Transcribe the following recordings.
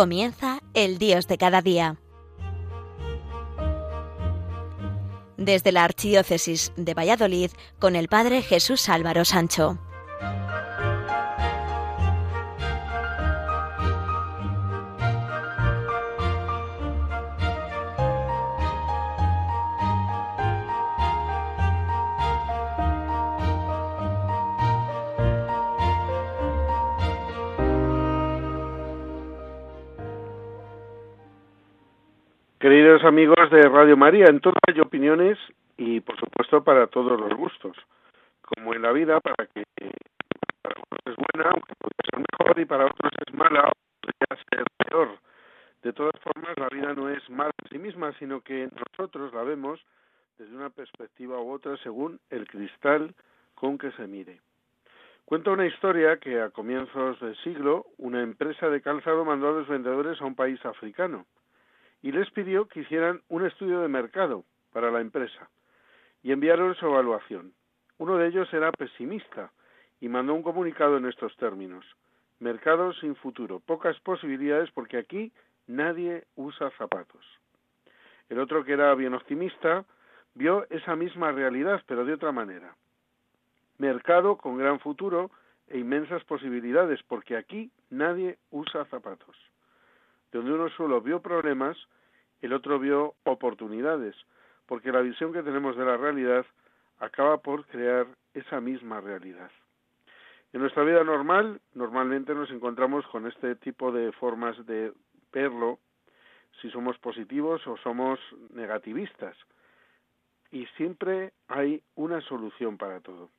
Comienza el Dios de cada día. Desde la Archidiócesis de Valladolid con el Padre Jesús Álvaro Sancho. Queridos amigos de Radio María, en todo hay opiniones y por supuesto para todos los gustos. Como en la vida, para que para unos es buena, aunque puede ser mejor, y para otros es mala, podría ser peor. De todas formas, la vida no es mala en sí misma, sino que nosotros la vemos desde una perspectiva u otra según el cristal con que se mire. Cuenta una historia que a comienzos del siglo una empresa de calzado mandó a los vendedores a un país africano y les pidió que hicieran un estudio de mercado para la empresa y enviaron su evaluación. Uno de ellos era pesimista y mandó un comunicado en estos términos. Mercado sin futuro, pocas posibilidades porque aquí nadie usa zapatos. El otro que era bien optimista vio esa misma realidad, pero de otra manera. Mercado con gran futuro e inmensas posibilidades, porque aquí nadie usa zapatos donde uno solo vio problemas, el otro vio oportunidades, porque la visión que tenemos de la realidad acaba por crear esa misma realidad. En nuestra vida normal, normalmente nos encontramos con este tipo de formas de verlo, si somos positivos o somos negativistas. Y siempre hay una solución para todo.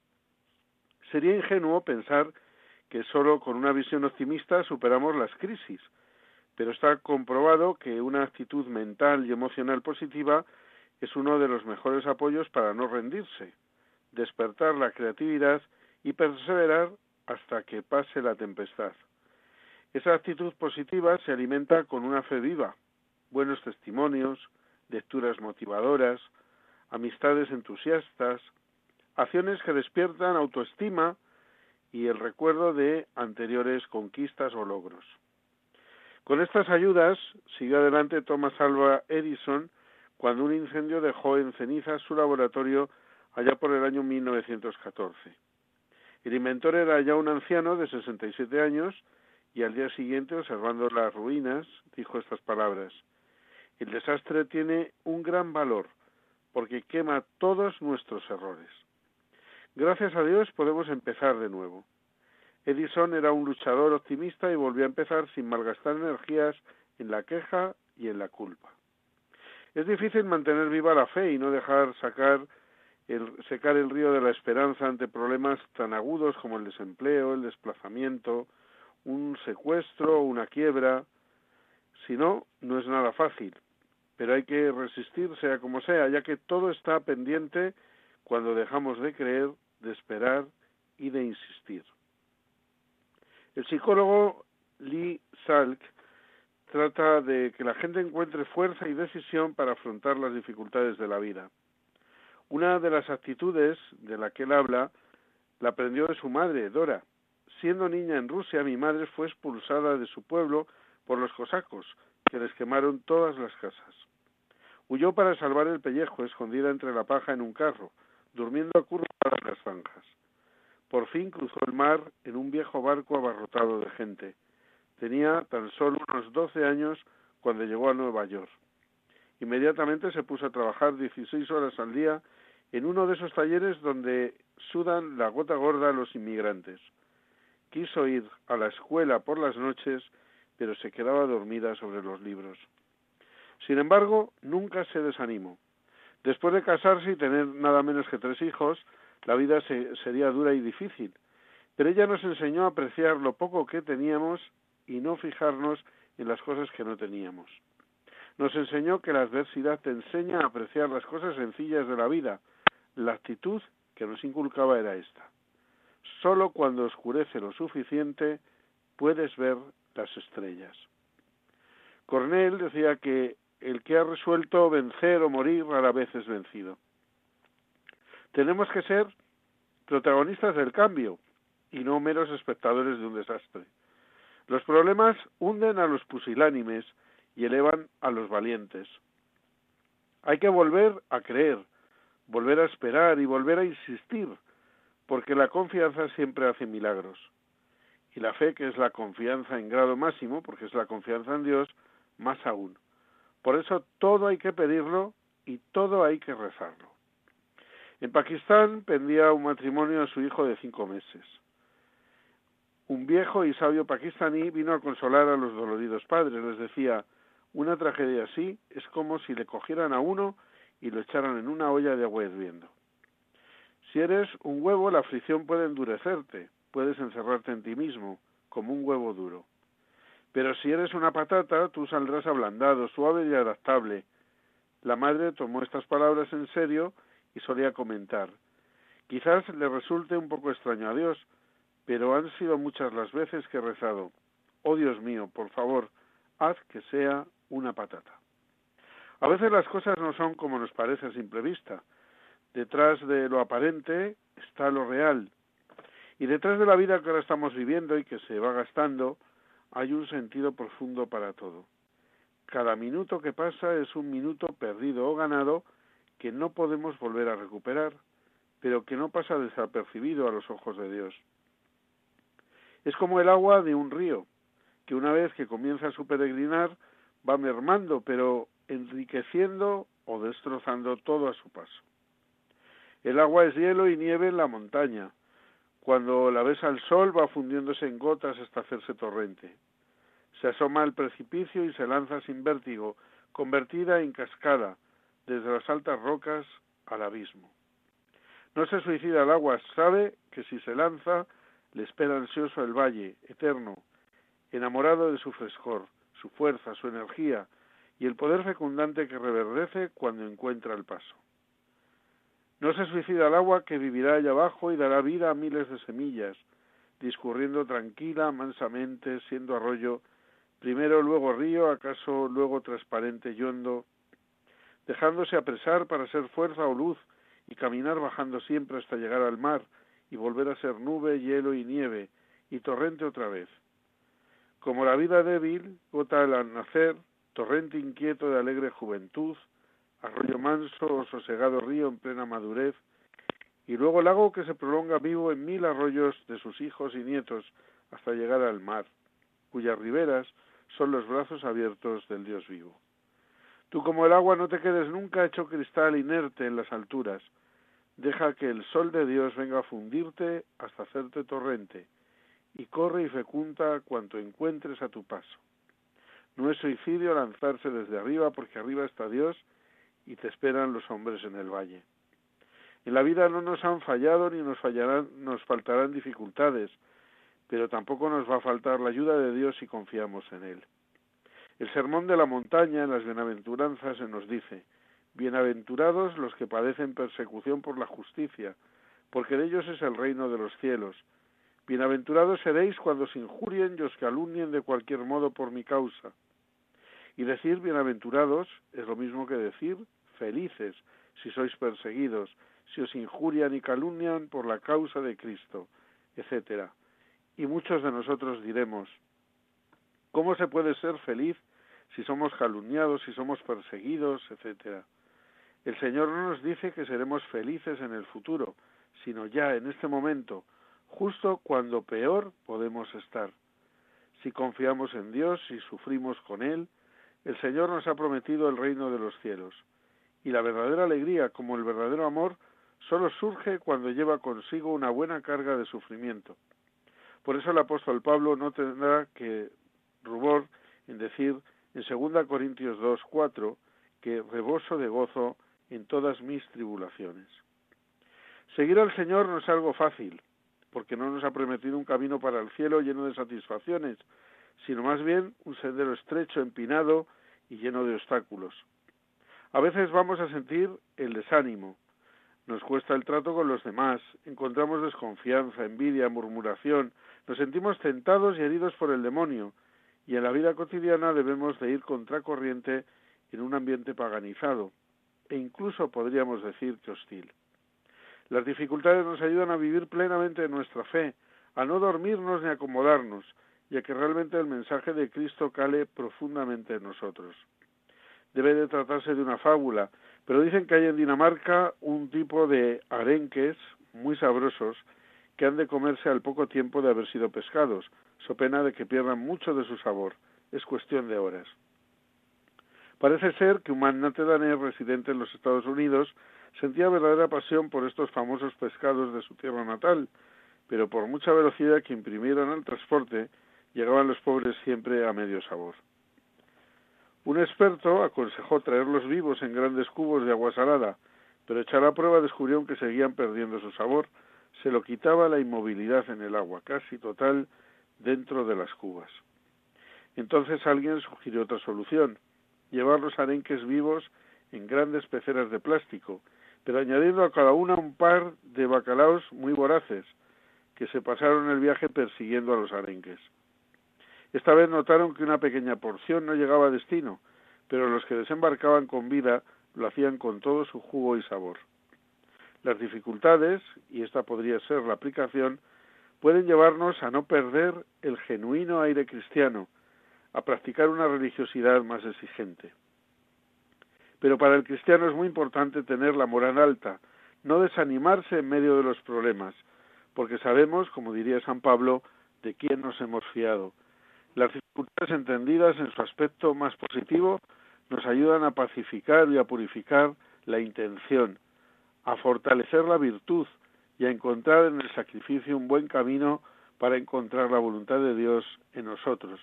Sería ingenuo pensar que solo con una visión optimista superamos las crisis, pero está comprobado que una actitud mental y emocional positiva es uno de los mejores apoyos para no rendirse, despertar la creatividad y perseverar hasta que pase la tempestad. Esa actitud positiva se alimenta con una fe viva, buenos testimonios, lecturas motivadoras, amistades entusiastas, acciones que despiertan autoestima y el recuerdo de anteriores conquistas o logros. Con estas ayudas siguió adelante Thomas Alva Edison cuando un incendio dejó en cenizas su laboratorio allá por el año 1914. El inventor era ya un anciano de 67 años y al día siguiente, observando las ruinas, dijo estas palabras. El desastre tiene un gran valor porque quema todos nuestros errores. Gracias a Dios podemos empezar de nuevo. Edison era un luchador optimista y volvió a empezar sin malgastar energías en la queja y en la culpa. Es difícil mantener viva la fe y no dejar sacar el, secar el río de la esperanza ante problemas tan agudos como el desempleo, el desplazamiento, un secuestro, una quiebra. Si no, no es nada fácil, pero hay que resistir sea como sea, ya que todo está pendiente cuando dejamos de creer, de esperar y de insistir. El psicólogo Lee Salk trata de que la gente encuentre fuerza y decisión para afrontar las dificultades de la vida. Una de las actitudes de la que él habla la aprendió de su madre, Dora. Siendo niña en Rusia, mi madre fue expulsada de su pueblo por los cosacos, que les quemaron todas las casas. Huyó para salvar el pellejo, escondida entre la paja en un carro, durmiendo acurrucada en las zanjas. Por fin cruzó el mar en un viejo barco abarrotado de gente. Tenía tan solo unos doce años cuando llegó a Nueva York. Inmediatamente se puso a trabajar dieciséis horas al día en uno de esos talleres donde sudan la gota gorda a los inmigrantes. Quiso ir a la escuela por las noches, pero se quedaba dormida sobre los libros. Sin embargo, nunca se desanimó. Después de casarse y tener nada menos que tres hijos, la vida sería dura y difícil. Pero ella nos enseñó a apreciar lo poco que teníamos y no fijarnos en las cosas que no teníamos. Nos enseñó que la adversidad te enseña a apreciar las cosas sencillas de la vida. La actitud que nos inculcaba era esta. Solo cuando oscurece lo suficiente puedes ver las estrellas. Cornell decía que el que ha resuelto vencer o morir rara vez es vencido. Tenemos que ser protagonistas del cambio y no meros espectadores de un desastre. Los problemas hunden a los pusilánimes y elevan a los valientes. Hay que volver a creer, volver a esperar y volver a insistir, porque la confianza siempre hace milagros. Y la fe, que es la confianza en grado máximo, porque es la confianza en Dios, más aún. Por eso todo hay que pedirlo y todo hay que rezarlo. En Pakistán pendía un matrimonio a su hijo de cinco meses. Un viejo y sabio pakistaní vino a consolar a los doloridos padres. Les decía, una tragedia así es como si le cogieran a uno y lo echaran en una olla de agua hirviendo. Si eres un huevo, la aflicción puede endurecerte, puedes encerrarte en ti mismo, como un huevo duro. Pero si eres una patata, tú saldrás ablandado, suave y adaptable. La madre tomó estas palabras en serio y solía comentar. Quizás le resulte un poco extraño a Dios, pero han sido muchas las veces que he rezado. Oh Dios mío, por favor, haz que sea una patata. A veces las cosas no son como nos parece a simple vista. Detrás de lo aparente está lo real. Y detrás de la vida que ahora estamos viviendo y que se va gastando, hay un sentido profundo para todo. Cada minuto que pasa es un minuto perdido o ganado que no podemos volver a recuperar, pero que no pasa desapercibido a los ojos de Dios. Es como el agua de un río, que una vez que comienza su peregrinar va mermando, pero enriqueciendo o destrozando todo a su paso. El agua es hielo y nieve en la montaña. Cuando la ves al sol va fundiéndose en gotas hasta hacerse torrente. Se asoma al precipicio y se lanza sin vértigo, convertida en cascada, desde las altas rocas al abismo. No se suicida el agua, sabe que si se lanza le espera ansioso el valle, eterno, enamorado de su frescor, su fuerza, su energía y el poder fecundante que reverdece cuando encuentra el paso. No se suicida el agua que vivirá allá abajo y dará vida a miles de semillas, discurriendo tranquila, mansamente, siendo arroyo, primero luego río, acaso luego transparente y hondo, dejándose apresar para ser fuerza o luz y caminar bajando siempre hasta llegar al mar y volver a ser nube, hielo y nieve y torrente otra vez. Como la vida débil, gota al nacer, torrente inquieto de alegre juventud, arroyo manso o sosegado río en plena madurez, y luego lago que se prolonga vivo en mil arroyos de sus hijos y nietos hasta llegar al mar, cuyas riberas son los brazos abiertos del Dios vivo. Tú como el agua no te quedes nunca hecho cristal inerte en las alturas, deja que el sol de Dios venga a fundirte hasta hacerte torrente, y corre y fecunda cuanto encuentres a tu paso. No es suicidio lanzarse desde arriba porque arriba está Dios y te esperan los hombres en el valle. En la vida no nos han fallado ni nos fallarán, nos faltarán dificultades, pero tampoco nos va a faltar la ayuda de Dios si confiamos en Él. El sermón de la montaña en las bienaventuranzas se nos dice, Bienaventurados los que padecen persecución por la justicia, porque de ellos es el reino de los cielos. Bienaventurados seréis cuando os injurien y os calumnien de cualquier modo por mi causa. Y decir bienaventurados es lo mismo que decir felices si sois perseguidos, si os injurian y calumnian por la causa de Cristo, etc. Y muchos de nosotros diremos, ¿cómo se puede ser feliz si somos calumniados, si somos perseguidos, etcétera? El Señor no nos dice que seremos felices en el futuro, sino ya en este momento, justo cuando peor podemos estar. Si confiamos en Dios y sufrimos con Él, el Señor nos ha prometido el reino de los cielos. Y la verdadera alegría, como el verdadero amor, solo surge cuando lleva consigo una buena carga de sufrimiento. Por eso el apóstol Pablo no tendrá que rubor en decir en 2 Corintios 2, 4 que reboso de gozo en todas mis tribulaciones. Seguir al Señor no es algo fácil, porque no nos ha prometido un camino para el cielo lleno de satisfacciones, sino más bien un sendero estrecho, empinado y lleno de obstáculos. A veces vamos a sentir el desánimo, nos cuesta el trato con los demás, encontramos desconfianza, envidia, murmuración, nos sentimos tentados y heridos por el demonio, y en la vida cotidiana debemos de ir contracorriente en un ambiente paganizado, e incluso podríamos decir que hostil. Las dificultades nos ayudan a vivir plenamente nuestra fe, a no dormirnos ni acomodarnos, ya que realmente el mensaje de Cristo cale profundamente en nosotros. Debe de tratarse de una fábula, pero dicen que hay en Dinamarca un tipo de arenques muy sabrosos que han de comerse al poco tiempo de haber sido pescados, so pena de que pierdan mucho de su sabor. Es cuestión de horas. Parece ser que un magnate danés residente en los Estados Unidos sentía verdadera pasión por estos famosos pescados de su tierra natal, pero por mucha velocidad que imprimieron al transporte, llegaban los pobres siempre a medio sabor. Un experto aconsejó traerlos vivos en grandes cubos de agua salada, pero echar a prueba descubrieron que seguían perdiendo su sabor. Se lo quitaba la inmovilidad en el agua, casi total, dentro de las cubas. Entonces alguien sugirió otra solución, llevar los arenques vivos en grandes peceras de plástico, pero añadiendo a cada una un par de bacalaos muy voraces, que se pasaron el viaje persiguiendo a los arenques. Esta vez notaron que una pequeña porción no llegaba a destino, pero los que desembarcaban con vida lo hacían con todo su jugo y sabor. Las dificultades, y esta podría ser la aplicación, pueden llevarnos a no perder el genuino aire cristiano, a practicar una religiosidad más exigente. Pero para el cristiano es muy importante tener la moral alta, no desanimarse en medio de los problemas, porque sabemos, como diría San Pablo, de quién nos hemos fiado. Las dificultades entendidas en su aspecto más positivo nos ayudan a pacificar y a purificar la intención, a fortalecer la virtud y a encontrar en el sacrificio un buen camino para encontrar la voluntad de Dios en nosotros.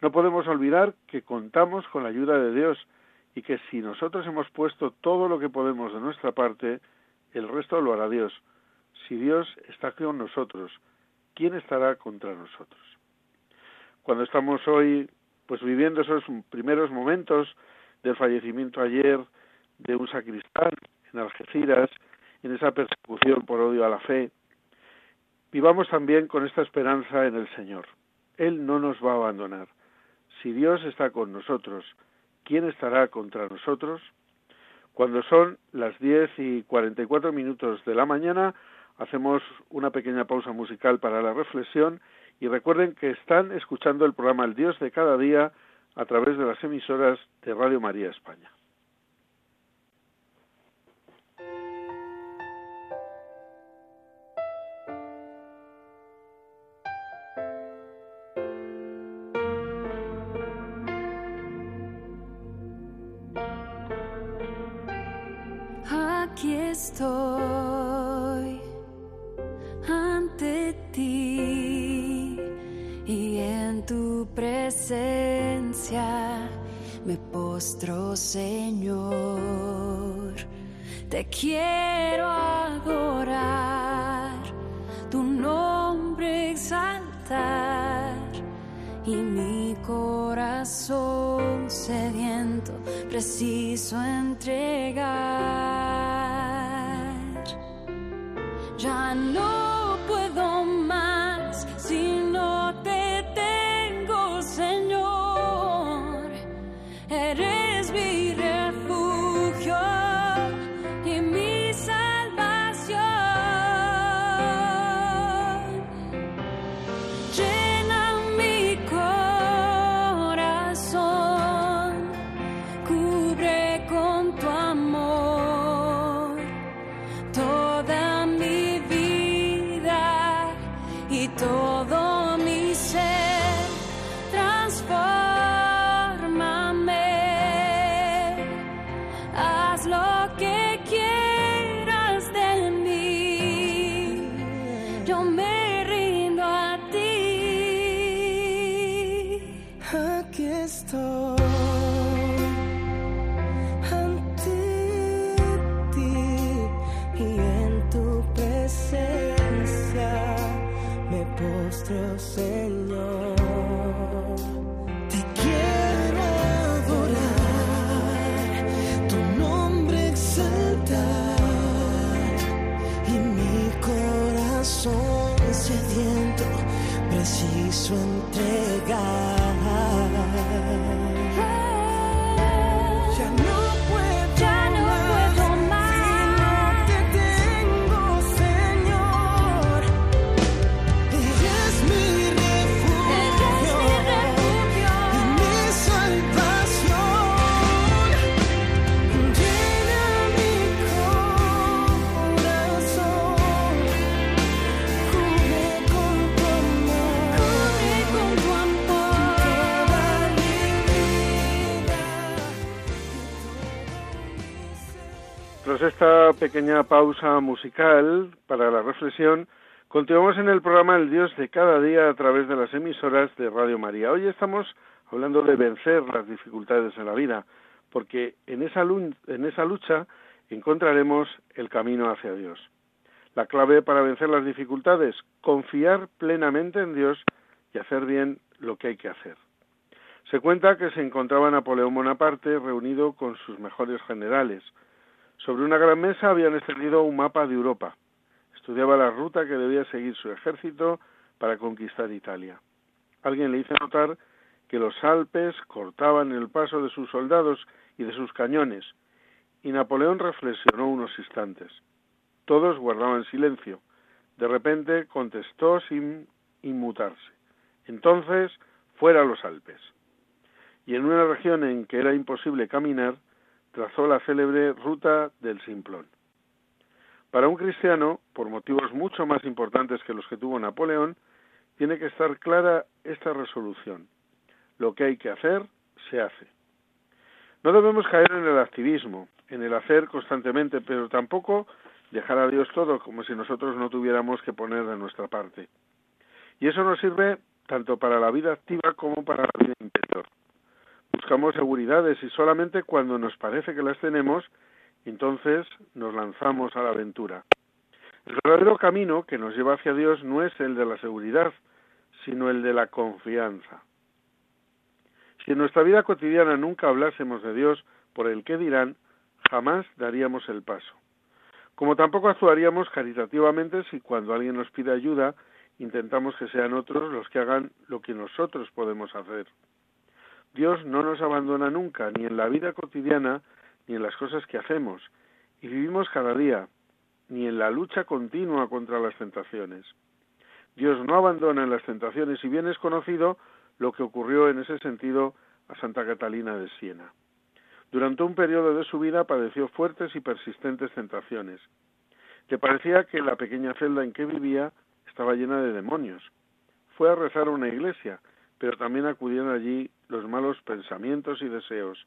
No podemos olvidar que contamos con la ayuda de Dios y que si nosotros hemos puesto todo lo que podemos de nuestra parte, el resto lo hará Dios. Si Dios está con nosotros, ¿quién estará contra nosotros? Cuando estamos hoy pues viviendo esos primeros momentos del fallecimiento ayer de un sacristán en Algeciras, en esa persecución por odio a la fe, vivamos también con esta esperanza en el Señor. Él no nos va a abandonar. Si Dios está con nosotros, ¿quién estará contra nosotros? Cuando son las 10 y 44 minutos de la mañana, hacemos una pequeña pausa musical para la reflexión y recuerden que están escuchando el programa El Dios de cada día a través de las emisoras de Radio María España. Aquí estoy ante ti y en tu presencia me postro, Señor. Te quiero adorar, tu nombre exaltar y mi corazón sediento preciso entregar. Te quiero adorar, tu nombre exaltar y mi corazón sediento preciso entregar. Pequeña pausa musical para la reflexión, continuamos en el programa El Dios de cada día a través de las emisoras de Radio María. Hoy estamos hablando de vencer las dificultades en la vida, porque en esa, en esa lucha encontraremos el camino hacia Dios. La clave para vencer las dificultades, confiar plenamente en Dios y hacer bien lo que hay que hacer. Se cuenta que se encontraba Napoleón Bonaparte reunido con sus mejores generales. Sobre una gran mesa habían extendido un mapa de Europa. Estudiaba la ruta que debía seguir su ejército para conquistar Italia. Alguien le hizo notar que los Alpes cortaban el paso de sus soldados y de sus cañones, y Napoleón reflexionó unos instantes. Todos guardaban silencio. De repente contestó sin inmutarse. Entonces, fuera los Alpes. Y en una región en que era imposible caminar, trazó la célebre ruta del Simplón. Para un cristiano, por motivos mucho más importantes que los que tuvo Napoleón, tiene que estar clara esta resolución. Lo que hay que hacer, se hace. No debemos caer en el activismo, en el hacer constantemente, pero tampoco dejar a Dios todo como si nosotros no tuviéramos que poner de nuestra parte. Y eso nos sirve tanto para la vida activa como para la vida interior. Buscamos seguridades y solamente cuando nos parece que las tenemos, entonces nos lanzamos a la aventura. El verdadero camino que nos lleva hacia Dios no es el de la seguridad, sino el de la confianza. Si en nuestra vida cotidiana nunca hablásemos de Dios por el que dirán, jamás daríamos el paso. Como tampoco actuaríamos caritativamente si cuando alguien nos pide ayuda intentamos que sean otros los que hagan lo que nosotros podemos hacer. Dios no nos abandona nunca, ni en la vida cotidiana, ni en las cosas que hacemos, y vivimos cada día, ni en la lucha continua contra las tentaciones. Dios no abandona en las tentaciones, y bien es conocido lo que ocurrió en ese sentido a Santa Catalina de Siena. Durante un periodo de su vida padeció fuertes y persistentes tentaciones. Le parecía que la pequeña celda en que vivía estaba llena de demonios. Fue a rezar a una iglesia, pero también acudieron allí los malos pensamientos y deseos.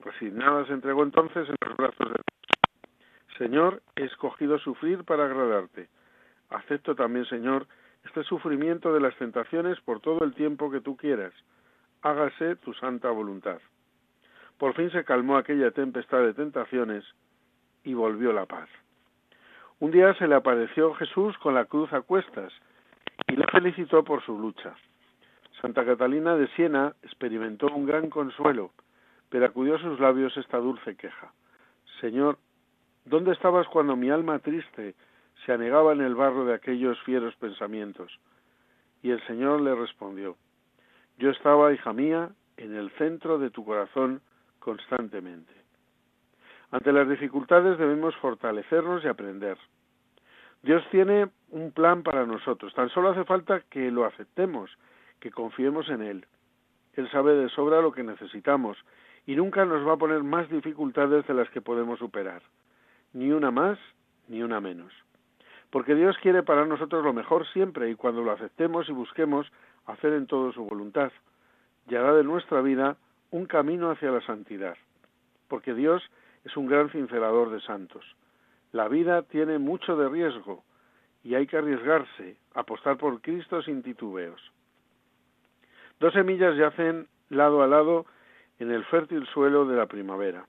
Resignada se entregó entonces en los brazos de Dios. Señor, he escogido sufrir para agradarte. Acepto también, Señor, este sufrimiento de las tentaciones por todo el tiempo que tú quieras. Hágase tu santa voluntad. Por fin se calmó aquella tempestad de tentaciones y volvió la paz. Un día se le apareció Jesús con la cruz a cuestas y le felicitó por su lucha. Santa Catalina de Siena experimentó un gran consuelo, pero acudió a sus labios esta dulce queja. Señor, ¿dónde estabas cuando mi alma triste se anegaba en el barro de aquellos fieros pensamientos? Y el Señor le respondió, Yo estaba, hija mía, en el centro de tu corazón constantemente. Ante las dificultades debemos fortalecernos y aprender. Dios tiene un plan para nosotros, tan solo hace falta que lo aceptemos que confiemos en Él. Él sabe de sobra lo que necesitamos y nunca nos va a poner más dificultades de las que podemos superar, ni una más ni una menos. Porque Dios quiere para nosotros lo mejor siempre y cuando lo aceptemos y busquemos hacer en todo su voluntad, y hará de nuestra vida un camino hacia la santidad. Porque Dios es un gran cincelador de santos. La vida tiene mucho de riesgo y hay que arriesgarse, apostar por Cristo sin titubeos. Dos semillas yacen lado a lado en el fértil suelo de la primavera.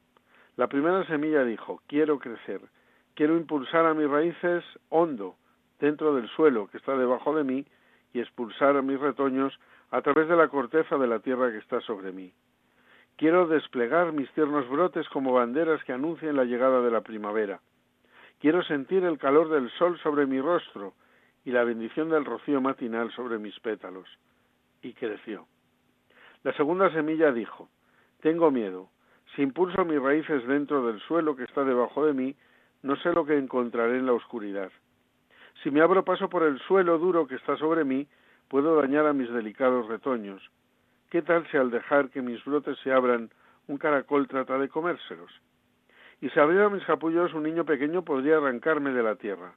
La primera semilla dijo, quiero crecer, quiero impulsar a mis raíces hondo dentro del suelo que está debajo de mí y expulsar a mis retoños a través de la corteza de la tierra que está sobre mí. Quiero desplegar mis tiernos brotes como banderas que anuncien la llegada de la primavera. Quiero sentir el calor del sol sobre mi rostro y la bendición del rocío matinal sobre mis pétalos y creció. La segunda semilla dijo, Tengo miedo. Si impulso mis raíces dentro del suelo que está debajo de mí, no sé lo que encontraré en la oscuridad. Si me abro paso por el suelo duro que está sobre mí, puedo dañar a mis delicados retoños. ¿Qué tal si al dejar que mis brotes se abran, un caracol trata de comérselos? Y si abriera mis capullos, un niño pequeño podría arrancarme de la tierra.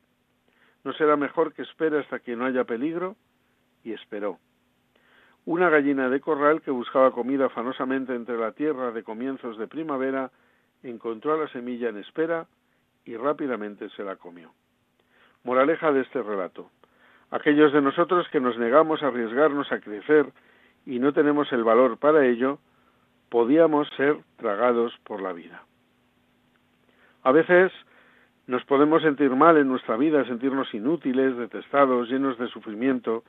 ¿No será mejor que espere hasta que no haya peligro? Y esperó. Una gallina de corral que buscaba comida afanosamente entre la tierra de comienzos de primavera encontró a la semilla en espera y rápidamente se la comió. Moraleja de este relato. Aquellos de nosotros que nos negamos a arriesgarnos a crecer y no tenemos el valor para ello, podíamos ser tragados por la vida. A veces nos podemos sentir mal en nuestra vida, sentirnos inútiles, detestados, llenos de sufrimiento,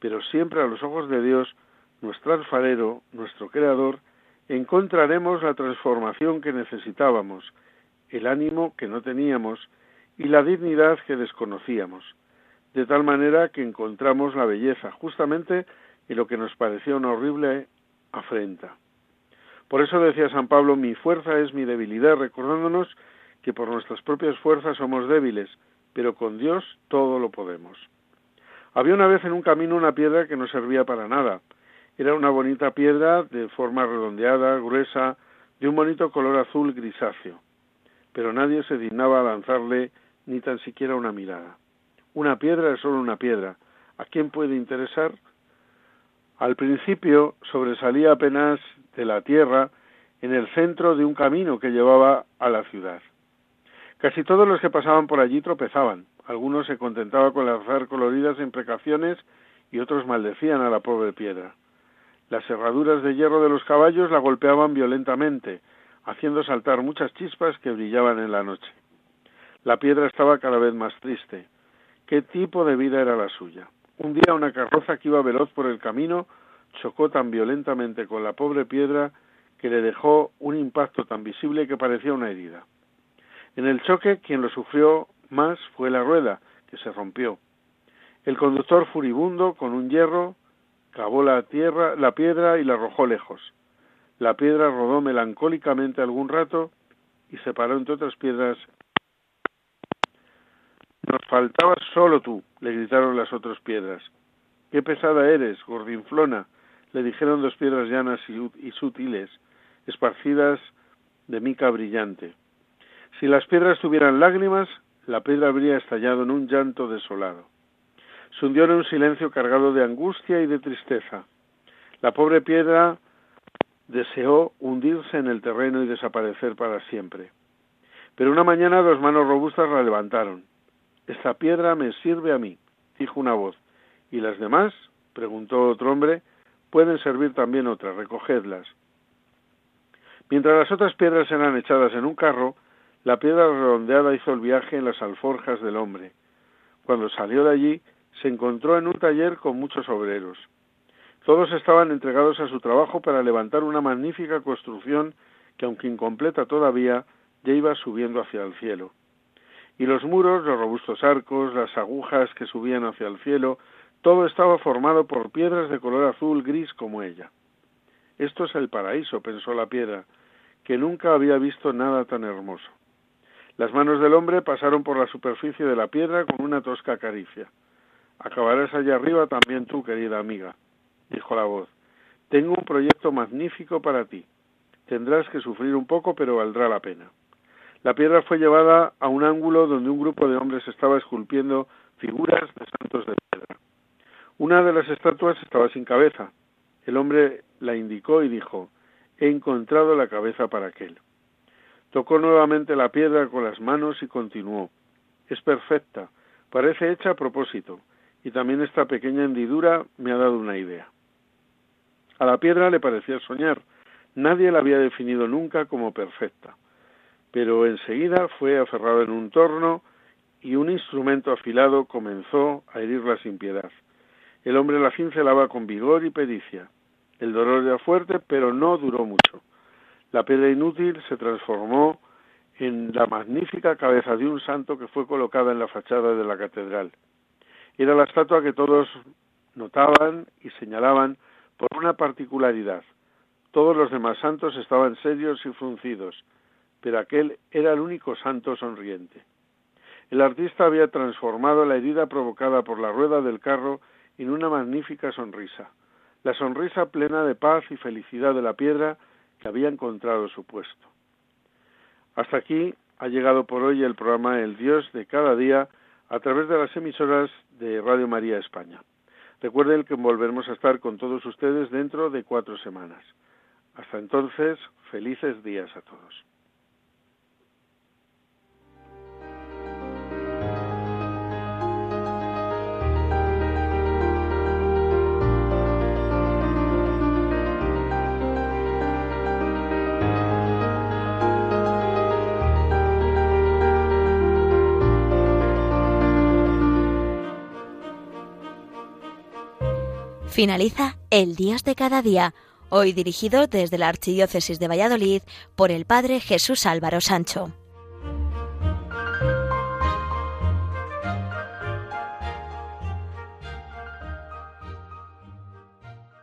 pero siempre a los ojos de Dios, nuestro alfarero, nuestro creador, encontraremos la transformación que necesitábamos, el ánimo que no teníamos y la dignidad que desconocíamos, de tal manera que encontramos la belleza justamente en lo que nos parecía una horrible afrenta. Por eso decía San Pablo, mi fuerza es mi debilidad, recordándonos que por nuestras propias fuerzas somos débiles, pero con Dios todo lo podemos. Había una vez en un camino una piedra que no servía para nada. Era una bonita piedra de forma redondeada, gruesa, de un bonito color azul grisáceo. Pero nadie se dignaba a lanzarle ni tan siquiera una mirada. Una piedra es solo una piedra. ¿A quién puede interesar? Al principio sobresalía apenas de la tierra en el centro de un camino que llevaba a la ciudad. Casi todos los que pasaban por allí tropezaban. Algunos se contentaban con lanzar coloridas imprecaciones y otros maldecían a la pobre piedra. Las herraduras de hierro de los caballos la golpeaban violentamente, haciendo saltar muchas chispas que brillaban en la noche. La piedra estaba cada vez más triste. ¿Qué tipo de vida era la suya? Un día una carroza que iba veloz por el camino chocó tan violentamente con la pobre piedra que le dejó un impacto tan visible que parecía una herida. En el choque, quien lo sufrió más fue la rueda, que se rompió. El conductor furibundo, con un hierro, cavó la tierra, la piedra y la arrojó lejos. La piedra rodó melancólicamente algún rato y se paró entre otras piedras. Nos faltaba solo tú, le gritaron las otras piedras. Qué pesada eres, gordinflona, le dijeron dos piedras llanas y sutiles, esparcidas de mica brillante. Si las piedras tuvieran lágrimas, la piedra habría estallado en un llanto desolado. Se hundió en un silencio cargado de angustia y de tristeza. La pobre piedra deseó hundirse en el terreno y desaparecer para siempre. Pero una mañana dos manos robustas la levantaron. Esta piedra me sirve a mí, dijo una voz. ¿Y las demás? preguntó otro hombre. Pueden servir también otras, recogedlas. Mientras las otras piedras eran echadas en un carro, la piedra redondeada hizo el viaje en las alforjas del hombre. Cuando salió de allí, se encontró en un taller con muchos obreros. Todos estaban entregados a su trabajo para levantar una magnífica construcción que, aunque incompleta todavía, ya iba subiendo hacia el cielo. Y los muros, los robustos arcos, las agujas que subían hacia el cielo, todo estaba formado por piedras de color azul gris como ella. Esto es el paraíso, pensó la piedra, que nunca había visto nada tan hermoso. Las manos del hombre pasaron por la superficie de la piedra con una tosca caricia. Acabarás allá arriba también tú, querida amiga, dijo la voz. Tengo un proyecto magnífico para ti. Tendrás que sufrir un poco, pero valdrá la pena. La piedra fue llevada a un ángulo donde un grupo de hombres estaba esculpiendo figuras de santos de piedra. Una de las estatuas estaba sin cabeza. El hombre la indicó y dijo, he encontrado la cabeza para aquel. Tocó nuevamente la piedra con las manos y continuó. Es perfecta, parece hecha a propósito, y también esta pequeña hendidura me ha dado una idea. A la piedra le parecía soñar. Nadie la había definido nunca como perfecta. Pero enseguida fue aferrado en un torno y un instrumento afilado comenzó a herirla sin piedad. El hombre la cincelaba con vigor y pericia. El dolor era fuerte, pero no duró mucho. La piedra inútil se transformó en la magnífica cabeza de un santo que fue colocada en la fachada de la catedral. Era la estatua que todos notaban y señalaban por una particularidad. Todos los demás santos estaban serios y fruncidos, pero aquel era el único santo sonriente. El artista había transformado la herida provocada por la rueda del carro en una magnífica sonrisa. La sonrisa plena de paz y felicidad de la piedra que había encontrado su puesto. Hasta aquí ha llegado por hoy el programa El Dios de cada día a través de las emisoras de Radio María España. Recuerden que volveremos a estar con todos ustedes dentro de cuatro semanas. Hasta entonces, felices días a todos. Finaliza El Dios de cada día, hoy dirigido desde la Archidiócesis de Valladolid por el Padre Jesús Álvaro Sancho.